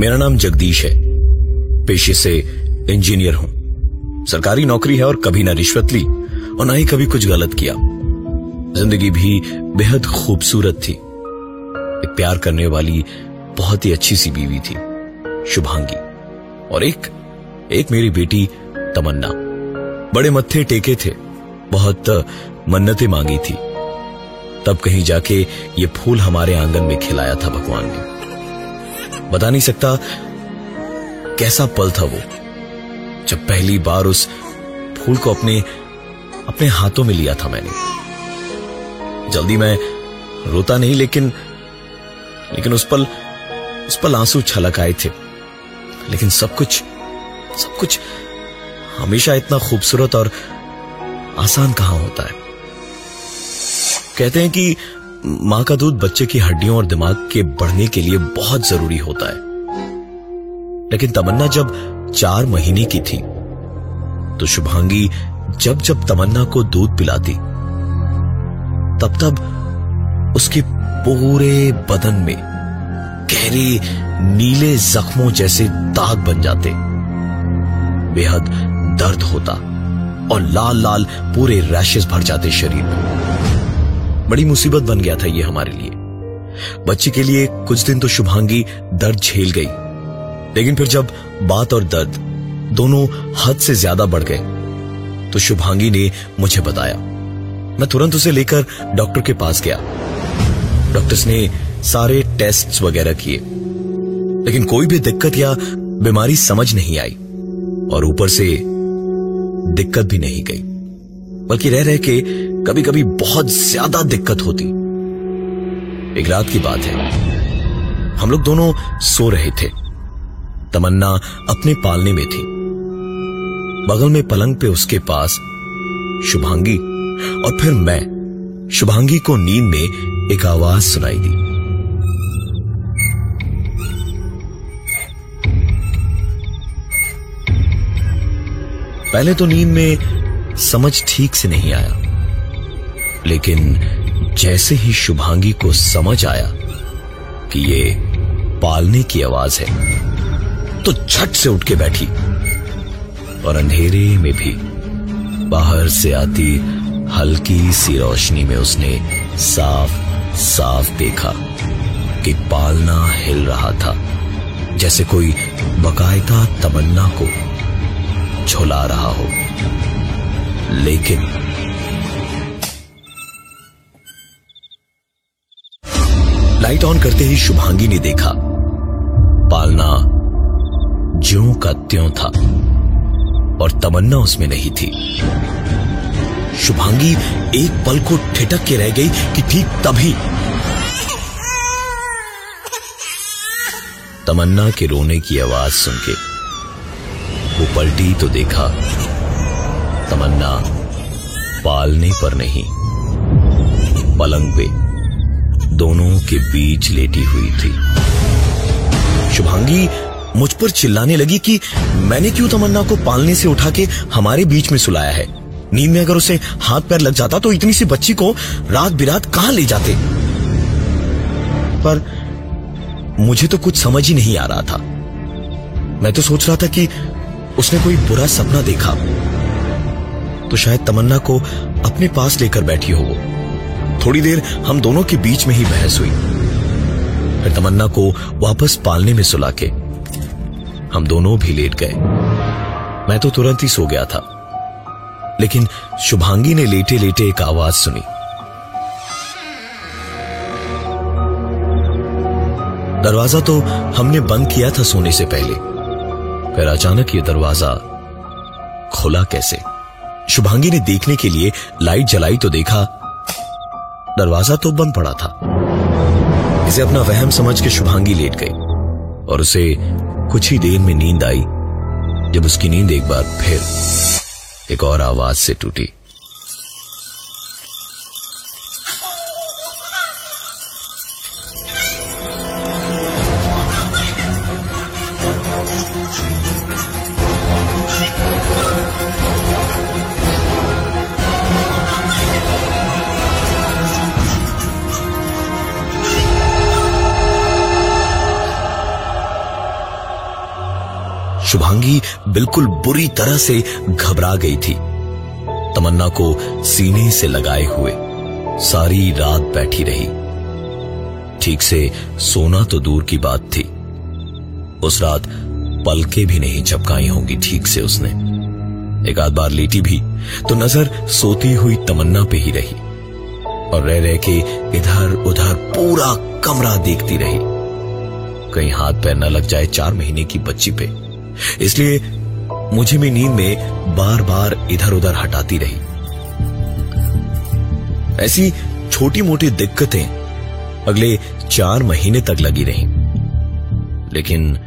मेरा नाम जगदीश है। पेशे से इंजीनियर हूँ। सरकारी नौकरी है और कभी ना रिश्वत ली और ना ही कभी कुछ गलत किया। ज़िंदगी भी बेहद खूबसूरत थी। एक प्यार करने वाली बहुत ही अच्छी सी बीवी थी। शुभांगी। और एक एक मेरी बेटी तमन्ना। बड़े मत्थे टेके थे। बहुत मन्नतें मांगी थी। तब कहीं जाके ये फूल हमारे आँगन में खिलाया था भगवान ने। बता नहीं सकता कैसा पल था वो, जब पहली बार उस फूल को अपने अपने हाथों में लिया था मैंने। जल्दी मैं रोता नहीं, लेकिन लेकिन उस पल उस पल आँसू छलक आए थे। लेकिन सब कुछ सब कुछ हमेशा इतना खूबसूरत और आसान कहाँ होता है? कहते हैं कि माँ का दूध बच्चे की हड्डियों और दिमाग के बढ़ने के लिए बहुत ज़रूरी होता है। लेकिन तमन्ना जब चार महीने की थी तो शुभांगी जब जब तमन्ना को दूध पिलाती, तब तब उसके पूरे बदन में गहरे नीले जख्मों जैसे दाग बन जाते। बेहद दर्द होता और लाल लाल पूरे रैशेस भर जाते शरीर में। बड़ी मुसीबत बन गया था ये हमारे लिए। बच्ची के लिए कुछ दिन तो शुभांगी दर्द झेल गई। लेकिन फिर जब बात और दर्द दोनों हद से ज़्यादा बढ़ गए तो शुभांगी ने मुझे बताया। मैं तुरंत उसे लेकर डॉक्टर के पास गया। डॉक्टर्स ने सारे टेस्ट्स वगैरह किए, लेकिन कोई भी दिक्कत या बीमारी समझ नहीं आई और ऊपर से दिक्कत भी नहीं गई, बल्कि रह रह के कभी कभी बहुत ज़्यादा दिक्कत होती। एक रात की बात है। हम लोग दोनों सो रहे थे। तमन्ना अपने पालने में थी। बगल में पलंग पे उसके पास शुभांगी और फिर मैं शुभांगी को नींद में एक आवाज़ सुनाई दी। पहले तो नींद में समझ ठीक से नहीं आया। लेकिन जैसे ही शुभांगी को समझ आया कि ये पालने की आवाज़ है तो झट से उठ के बैठी और अंधेरे में भी बाहर से आती हल्की सी रोशनी में उसने साफ़ साफ़ देखा कि पालना हिल रहा था, जैसे कोई बकायदा तमन्ना को झुला रहा हो। लेकिन लाइट ऑन करते ही शुभांगी ने देखा। पालना ज्यो का त्यों था और तमन्ना उसमें नहीं थी। शुभांगी एक पल को ठिटक के रह गई कि ठीक तभी तमन्ना के रोने की आवाज़ सुन के वो पलटी तो देखा। तमन्ना पालने पर नहीं, पलंग पे दोनों के बीच लेटी हुई थी। शुभांगी, मुझ पर चिल्लाने लगी कि मैंने क्यों तमन्ना को पालने से उठा के हमारे बीच में सुलाया है? नींद में अगर उसे हाथ पैर लग जाता तो इतनी सी बच्ची को रात बिरात कहा ले जाते? पर मुझे तो कुछ समझ ही नहीं आ रहा था। मैं तो सोच रहा था कि उसने कोई बुरा सपना देखा। तो शायद तमन्ना को अपने पास लेकर बैठी हो वो। थोड़ी देर हम दोनों के बीच में ही बहस हुई। फिर तमन्ना को वापस पालने में सुला के हम दोनों भी लेट गए। मैं तो तुरंत ही सो गया था, लेकिन शुभांगी ने लेटे लेटे एक आवाज़ सुनी। दरवाज़ा तो हमने बंद किया था सोने से पहले फिर अचानक ये दरवाज़ा खुला कैसे? शुभांगी ने देखने के लिए लाइट जलाई तो देखा दरवाज़ा तो बंद पड़ा था। इसे अपना वहम समझ के शुभांगी लेट गई और उसे कुछ ही देर में नींद आई। जब उसकी नींद एक बार फिर एक और आवाज़ से टूटी। शुभांगी बिल्कुल बुरी तरह से घबरा गई थी। तमन्ना को सीने से लगाए हुए सारी रात बैठी रही। ठीक से सोना तो दूर की बात थी। उस रात पलके भी नहीं चपकाई होंगी ठीक से उसने। एक आध बार लेटी भी तो नज़र सोती हुई तमन्ना पे ही रही और रह रह के इधर उधर पूरा कमरा देखती रही। कहीं हाथ पैर न लग जाए चार महीने की बच्ची पे। इसलिए मुझे भी नींद में बार बार इधर उधर हटाती रही। ऐसी छोटी मोटी दिक्कतें अगले चार महीने तक लगी रही। लेकिन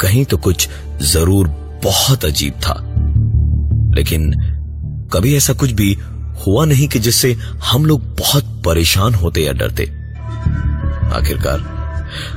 कहीं तो कुछ ज़रूर बहुत अजीब था। लेकिन कभी ऐसा कुछ भी हुआ नहीं कि जिससे हम लोग बहुत परेशान होते या डरते। आखिरकार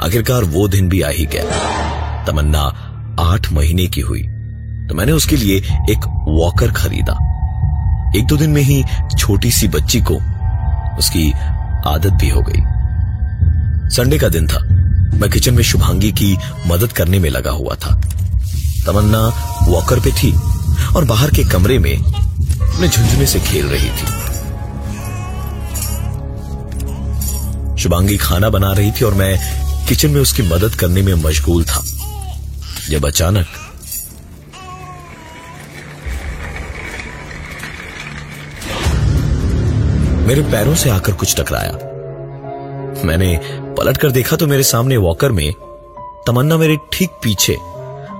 आखिरकार वो दिन भी आ ही गया। तमन्ना आठ महीने की हुई। तो मैंने उसके लिए एक वॉकर खरीदा। एक दो दिन में ही छोटी सी बच्ची को उसकी आदत भी हो गई। संडे का दिन था। मैं किचन में शुभांगी की मदद करने में लगा हुआ था। तमन्ना वॉकर पे थी और बाहर के कमरे में अपने झुंझुने से खेल रही थी। शुभांगी खाना बना रही थी और मैं किचन में उसकी मदद करने में मशगूल था। जब अचानक मेरे पैरों से आकर कुछ टकराया। मैंने पलट कर देखा तो मेरे सामने वॉकर में तमन्ना मेरे ठीक पीछे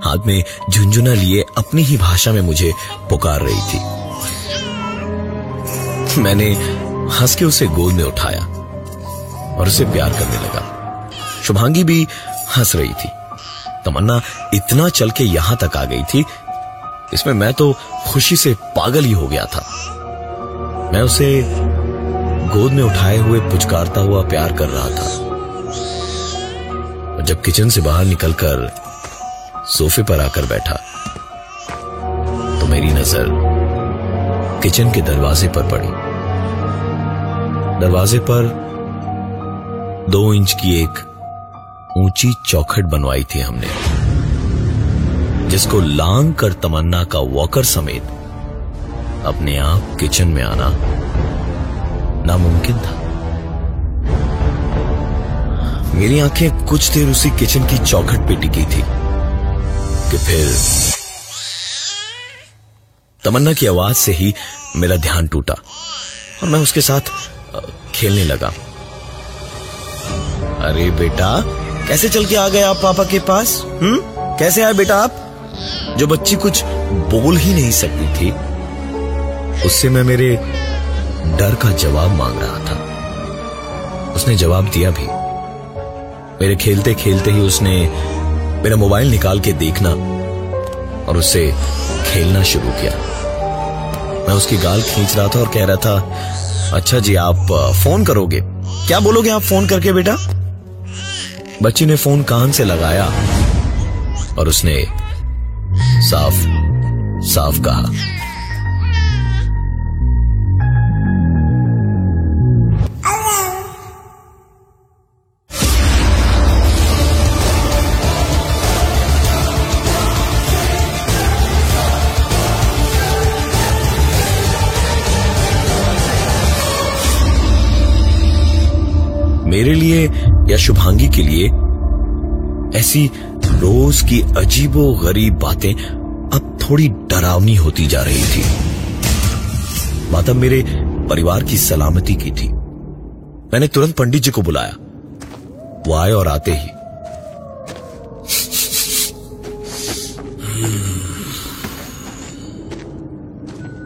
हाथ में झुंझुना लिए अपनी ही भाषा में मुझे पुकार रही थी। मैंने हंस के उसे गोद में उठाया और उसे प्यार करने लगा। शुभांगी भी हंस रही थी। तमन्ना इतना चल के यहाँ तक आ गई थी, इसमें मैं तो खुशी से पागल ही हो गया था। मैं उसे गोद में उठाए हुए पुचकारता हुआ प्यार कर रहा था। जब किचन से बाहर निकलकर सोफे पर आकर बैठा तो मेरी नज़र किचन के दरवाजे पर पड़ी। दरवाजे पर दो इंच की एक ऊँची चौखट बनवाई थी हमने, जिसको लांग कर तमन्ना का वॉकर समेत अपने आप किचन में आना नामुमकिन था। मेरी आँखें कुछ देर उसी किचन की चौखट पे टिकी थी कि फिर तमन्ना की आवाज़ से ही मेरा ध्यान टूटा और मैं उसके साथ खेलने लगा। अरे बेटा कैसे चल के आ गए आप पापा के पास? हम्म? कैसे आए बेटा आप? जो बच्ची कुछ बोल ही नहीं सकती थी, उससे मैं मेरे डर का जवाब मांग रहा था। उसने जवाब दिया भी। मेरे खेलते खेलते ही उसने मेरा मोबाइल निकाल के देखना और उससे खेलना शुरू किया। मैं उसकी गाल खींच रहा था और कह रहा था अच्छा जी, आप फ़ोन करोगे? क्या बोलोगे आप फ़ोन करके बेटा? बच्ची ने फ़ोन कान से लगाया और उसने साफ़ साफ़ कहा। शुभांगी के लिए ऐसी रोज की अजीबो गरीब बातें अब थोड़ी डरावनी होती जा रही थी। अब मेरे परिवार की सलामती की थी। मैंने तुरंत पंडित जी को बुलाया। वो आए और आते ही।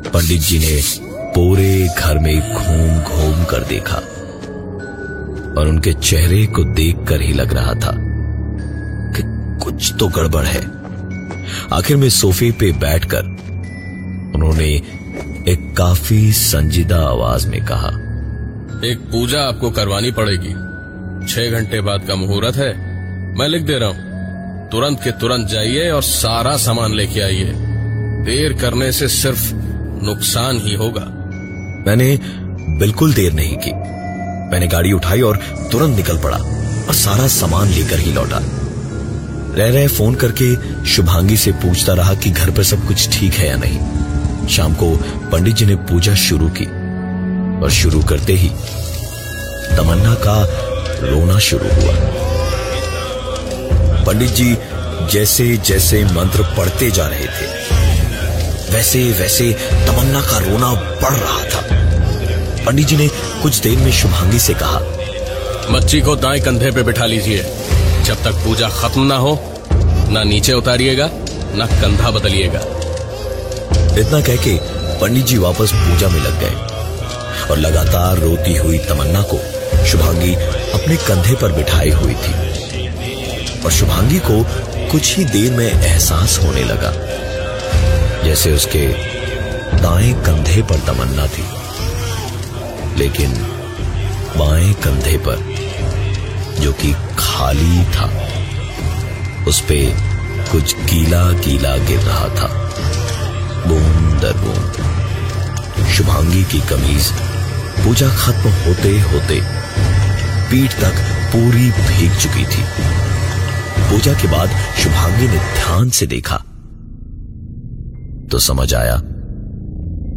पंडित जी ने पूरे घर में घूम घूम कर देखा। और उनके चेहरे को देखकर ही लग रहा था कि कुछ तो गड़बड़ है। आखिर में सोफे पे बैठकर उन्होंने एक काफ़ी संजीदा आवाज़ में कहा एक पूजा आपको करवानी पड़ेगी। छह घंटे बाद का मुहूर्त है। मैं लिख दे रहा हूँ। तुरंत के तुरंत जाइए और सारा सामान लेके आइए। देर करने से सिर्फ़ नुकसान ही होगा। मैंने बिल्कुल देर नहीं की। मैंने गाड़ी उठाई और तुरंत निकल पड़ा और सारा सामान लेकर ही लौटा। रह रहे फ़ोन करके शुभांगी से पूछता रहा कि घर पर सब कुछ ठीक है या नहीं। शाम को पंडित जी ने पूजा शुरू की और शुरू करते ही तमन्ना का रोना शुरू हुआ। पंडित जी जैसे जैसे मंत्र पढ़ते जा रहे थे, वैसे वैसे तमन्ना का रोना बढ़ रहा था। पंडित जी ने कुछ देर में शुभांगी से कहा बच्ची को दाएँ कंधे पे बिठा लीजिए। जब तक पूजा खत्म ना हो ना नीचे उतारिएगा ना कंधा बदलिएगा। इतना कह के पंडित जी वापस पूजा में लग गए और लगातार रोती हुई तमन्ना को शुभांगी अपने कंधे पर बिठाई हुई थी। और शुभांगी को कुछ ही देर में एहसास होने लगा जैसे उसके दाएँ कंधे पर तमन्ना थी। लेकिन बाएँ कंधे पर, जो कि खाली था, उस पे कुछ गीला गीला गिर रहा था। बूंद दर बूंद शुभांगी की कमीज पूजा खत्म होते होते पीठ तक पूरी भीग चुकी थी। पूजा के बाद शुभांगी ने ध्यान से देखा। तो समझ आया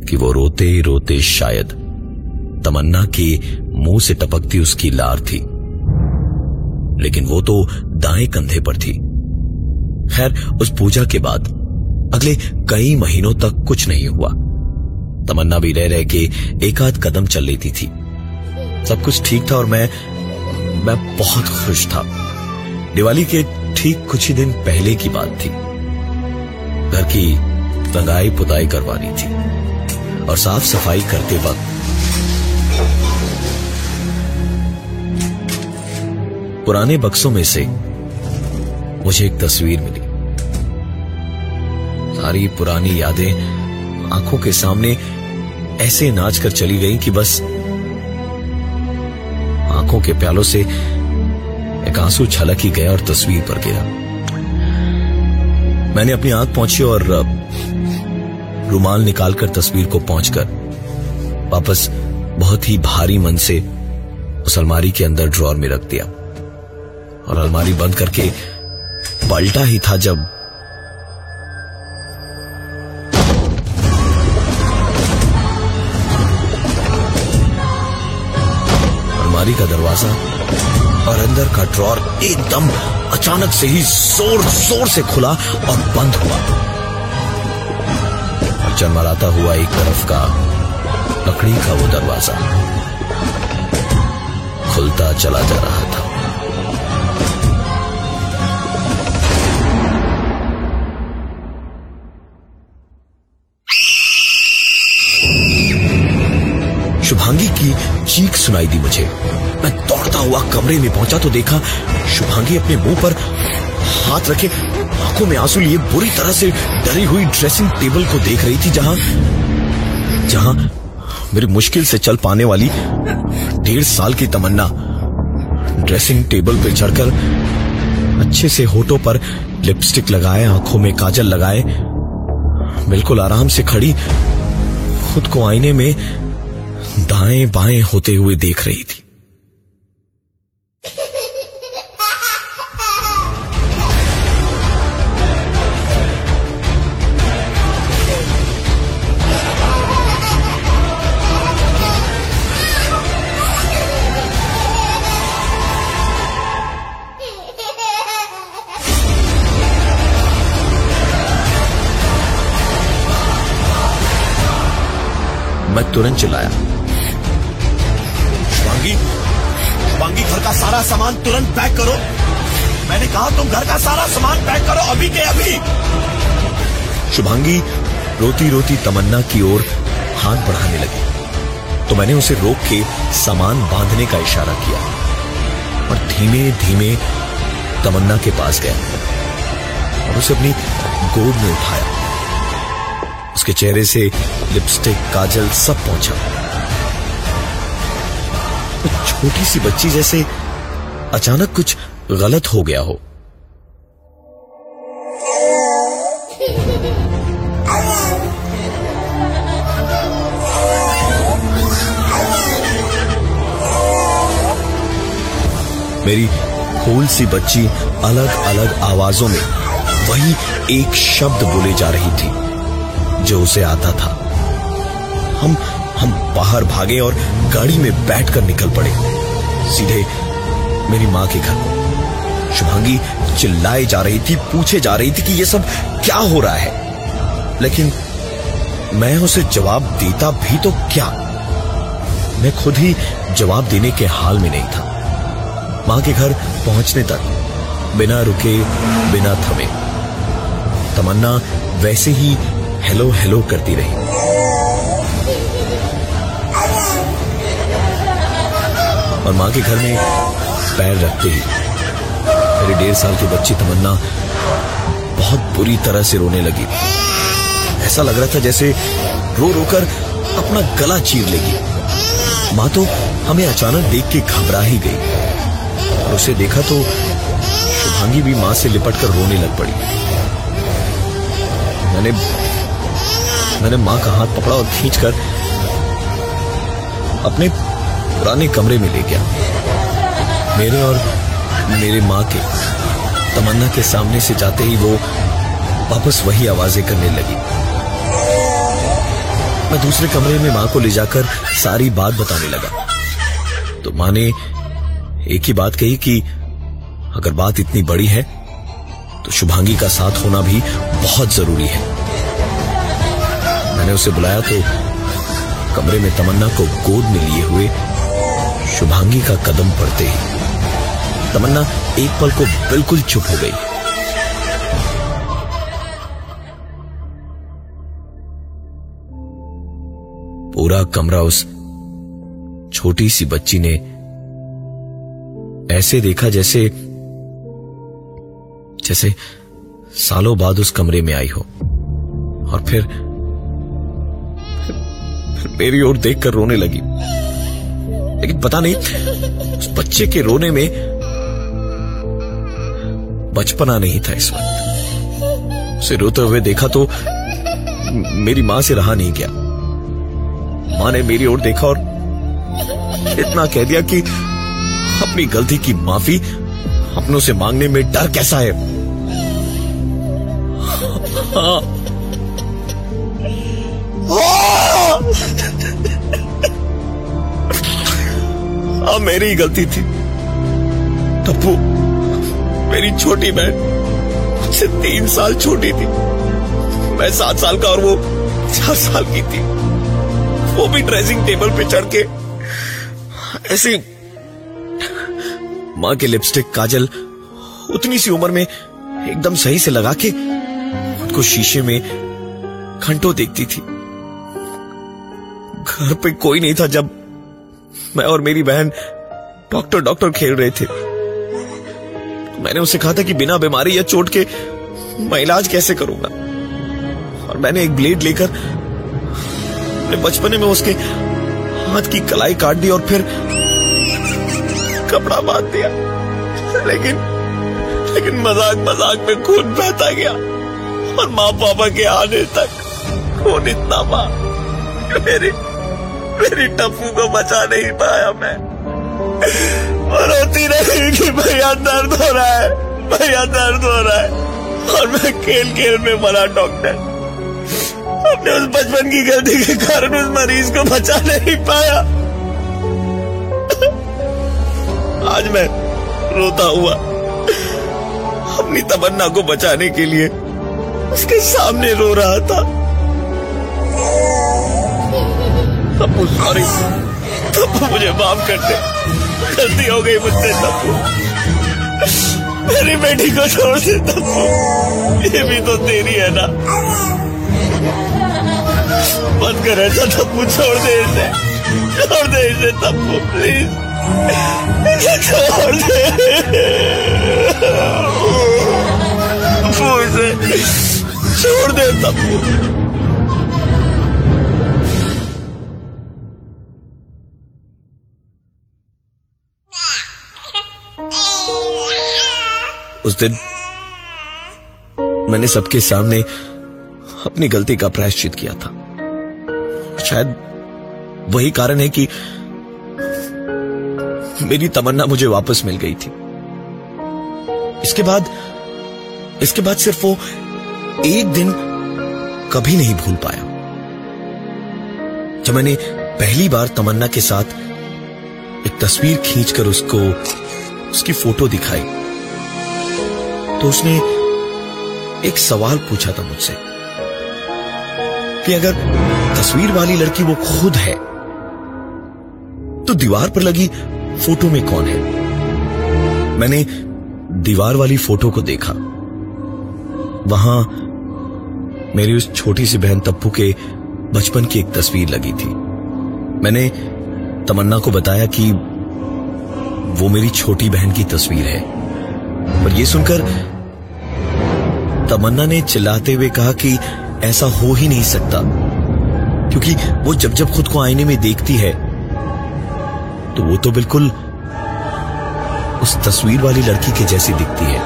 कि वो रोते रोते शायद तमन्ना के मुँह से टपकती उसकी लार थी। लेकिन वो तो दाएँ कंधे पर थी। खैर, उस पूजा के बाद अगले कई महीनों तक कुछ नहीं हुआ। तमन्ना भी रह रह के एक आध कदम चल लेती थी। सब कुछ ठीक था और मैं मैं बहुत खुश था। दिवाली के ठीक कुछ ही दिन पहले की बात थी। घर की रंगाई पुताई करवानी थी। और साफ़ सफ़ाई करते वक्त पुराने बक्सों में से मुझे एक तस्वीर मिली। सारी पुरानी यादें आँखों के सामने ऐसे नाच कर चली गई कि बस आँखों के प्यालों से एक आँसू छलक ही गया और तस्वीर पर गिरा। मैंने अपनी आँख पहुँची और रुमाल निकालकर तस्वीर को पहुंचकर वापस बहुत ही भारी मन से उस अलमारी के अंदर ड्रॉर में रख दिया। और अलमारी बंद करके पलटा ही था जब अलमारी का दरवाज़ा और अंदर का ड्रॉर एकदम अचानक से ही ज़ोर ज़ोर से खुला और बंद हुआ। चरमराता हुआ एक तरफ़ का लकड़ी का वो दरवाज़ा खुलता चला जा रहा चीख सुनाई दी मुझे। मैं दौड़ता हुआ कमरे में पहुँचा तो देखा शुभांगी अपने मुँह पर हाथ रखे आँखों में आँसू लिए बुरी तरह से डरी हुई ड्रेसिंग टेबल को देख रही थी जहाँ जहाँ मेरी मुश्किल से चल पाने वाली डेढ़ साल की तमन्ना ड्रेसिंग टेबल पर चढ़कर अच्छे से होठों पर लिपस्टिक लगाए, आँखों में काजल लगाए, बिल्कुल आराम से खड़ी खुद को आईने में दाएँ बाएँ होते हुए देख रही थी। मैं तुरंत चिल्लाया। सारा सामान तुरंत पैक करो। मैंने कहा, तुम घर का सारा सामान पैक करो, अभी के अभी। शुभांगी रोती रोती तमन्ना की ओर हाथ बढ़ाने लगी। तो मैंने उसे रोक के सामान बांधने का इशारा किया। और धीमे धीमे तमन्ना के पास गया और उसे अपनी गोद में उठाया। उसके चेहरे से लिपस्टिक, काजल सब पहुँचा। छोटी सी बच्ची जैसे अचानक कुछ गलत हो गया हो। मेरी फूल सी बच्ची अलग अलग आवाजों में वही एक शब्द बोले जा रही थी, जो उसे आता था। हम हम बाहर भागे और गाड़ी में बैठकर निकल पड़े। सीधे मेरी माँ के घर। को शुभांगी चिल्लाए जा रही थी, पूछे जा रही थी कि यह सब क्या हो रहा है। लेकिन मैं उसे जवाब देता भी तो क्या? मैं खुद ही जवाब देने के हाल में नहीं था। माँ के घर पहुँचने तक, बिना रुके, बिना थमे। तमन्ना वैसे ही हेलो हेलो करती रही। और माँ के घर में पैर रखते ही। मेरी डेढ़ साल की बच्ची तमन्ना बहुत बुरी तरह से रोने लगी। ऐसा लग रहा था जैसे रो रोकर अपना गला चीर लेगी। माँ तो हमें अचानक देख के घबरा ही गई। और उसे देखा तो शुभांगी भी माँ से लिपट कर रोने लग पड़ी। मैंने मैंने माँ का हाथ पकड़ा और खींचकर अपने पुराने कमरे में ले गया। मेरे और मेरे माँ के तमन्ना के सामने से जाते ही वो वापस वही आवाज़ें करने लगी। मैं दूसरे कमरे में माँ को ले जाकर सारी बात बताने लगा। तो माँ ने एक ही बात कही कि अगर बात इतनी बड़ी है तो शुभांगी का साथ होना भी बहुत ज़रूरी है। मैंने उसे बुलाया तो कमरे में तमन्ना को गोद में लिए हुए शुभांगी का कदम पड़ते ही तमन्ना एक पल को बिल्कुल चुप हो गई। पूरा कमरा उस छोटी सी बच्ची ने ऐसे देखा जैसे जैसे सालों बाद उस कमरे में आई हो। और फिर, फिर मेरी ओर देखकर रोने लगी। लेकिन पता नहीं उस बच्चे के रोने में बचपना नहीं था इस वक्त। उसे रोते हुए देखा तो मेरी माँ से रहा नहीं गया। माँ ने मेरी ओर देखा और इतना कह दिया कि अपनी गलती की माफ़ी अपनों से मांगने में डर कैसा है? हाँ मेरी ही गलती थी। टप्पू मेरी छोटी बहन मुझसे तीन साल छोटी थी। मैं सात साल का और वो चार साल की थी। वो भी ड्रेसिंग टेबल पे चढ़ के ऐसे माँ के लिपस्टिक काजल उतनी सी उम्र में एकदम सही से लगा के खुद को शीशे में घंटों देखती थी। घर पे कोई नहीं था जब मैं और मेरी बहन डॉक्टर डॉक्टर खेल रहे थे। मैंने उसे कहा था कि बिना बीमारी या चोट के मैं इलाज कैसे करूँगा? और मैंने एक ब्लेड लेकर अपने बचपने में उसके हाथ की कलाई काट दी और फिर कपड़ा बाँध दिया। लेकिन लेकिन मज़ाक मज़ाक में खून बहता गया और माँ पापा के आने तक खून इतना माँ मेरी मेरी टप्पू को बचा नहीं पाया मैं। और रोती रही कि भैया दर्द हो रहा है, भैया दर्द हो रहा है। और मैं खेल खेल में मरा डॉक्टर अपने उस बचपन की गलती के कारण उस मरीज़ को बचा नहीं पाया। आज मैं रोता हुआ, अपनी तमन्ना को बचाने के लिए उसके सामने रो रहा था। तप्पू सॉरी तप्पू मुझे माफ़ कर दे। गलती हो गई मुझसे तप्पू मेरी बेटी को छोड़ दे तप्पू ये भी तो तेरी है ना। मत कर ऐसा तप्पू छोड़ दे इसे। छोड़ दे इसे तप्पू प्लीज़ इसे छोड़ दे। छोड़ दे तप्पू उस दिन मैंने सबके सामने अपनी गलती का प्रायश्चित किया था। शायद वही कारण है कि मेरी तमन्ना मुझे वापस मिल गई थी। इसके बाद इसके बाद सिर्फ़ वो एक दिन कभी नहीं भूल पाया। जब मैंने पहली बार तमन्ना के साथ एक तस्वीर खींचकर उसको, उसकी फ़ोटो दिखाई तो उसने एक सवाल पूछा था मुझसे कि अगर तस्वीर वाली लड़की वो खुद है तो दीवार पर लगी फ़ोटो में कौन है? मैंने दीवार वाली फ़ोटो को देखा। वहाँ मेरी उस छोटी सी बहन तप्पू के बचपन की एक तस्वीर लगी थी। मैंने तमन्ना को बताया कि वो मेरी छोटी बहन की तस्वीर है। पर यह सुनकर तमन्ना ने चिल्लाते हुए कहा कि ऐसा हो ही नहीं सकता। क्योंकि वो जब जब खुद को आईने में देखती है तो वो तो बिल्कुल उस तस्वीर वाली लड़की के जैसी दिखती है।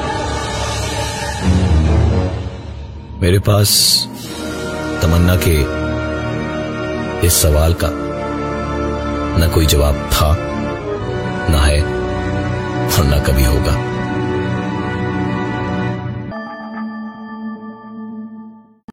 मेरे पास तमन्ना के इस सवाल का न कोई जवाब था, ना है और ना कभी होगा।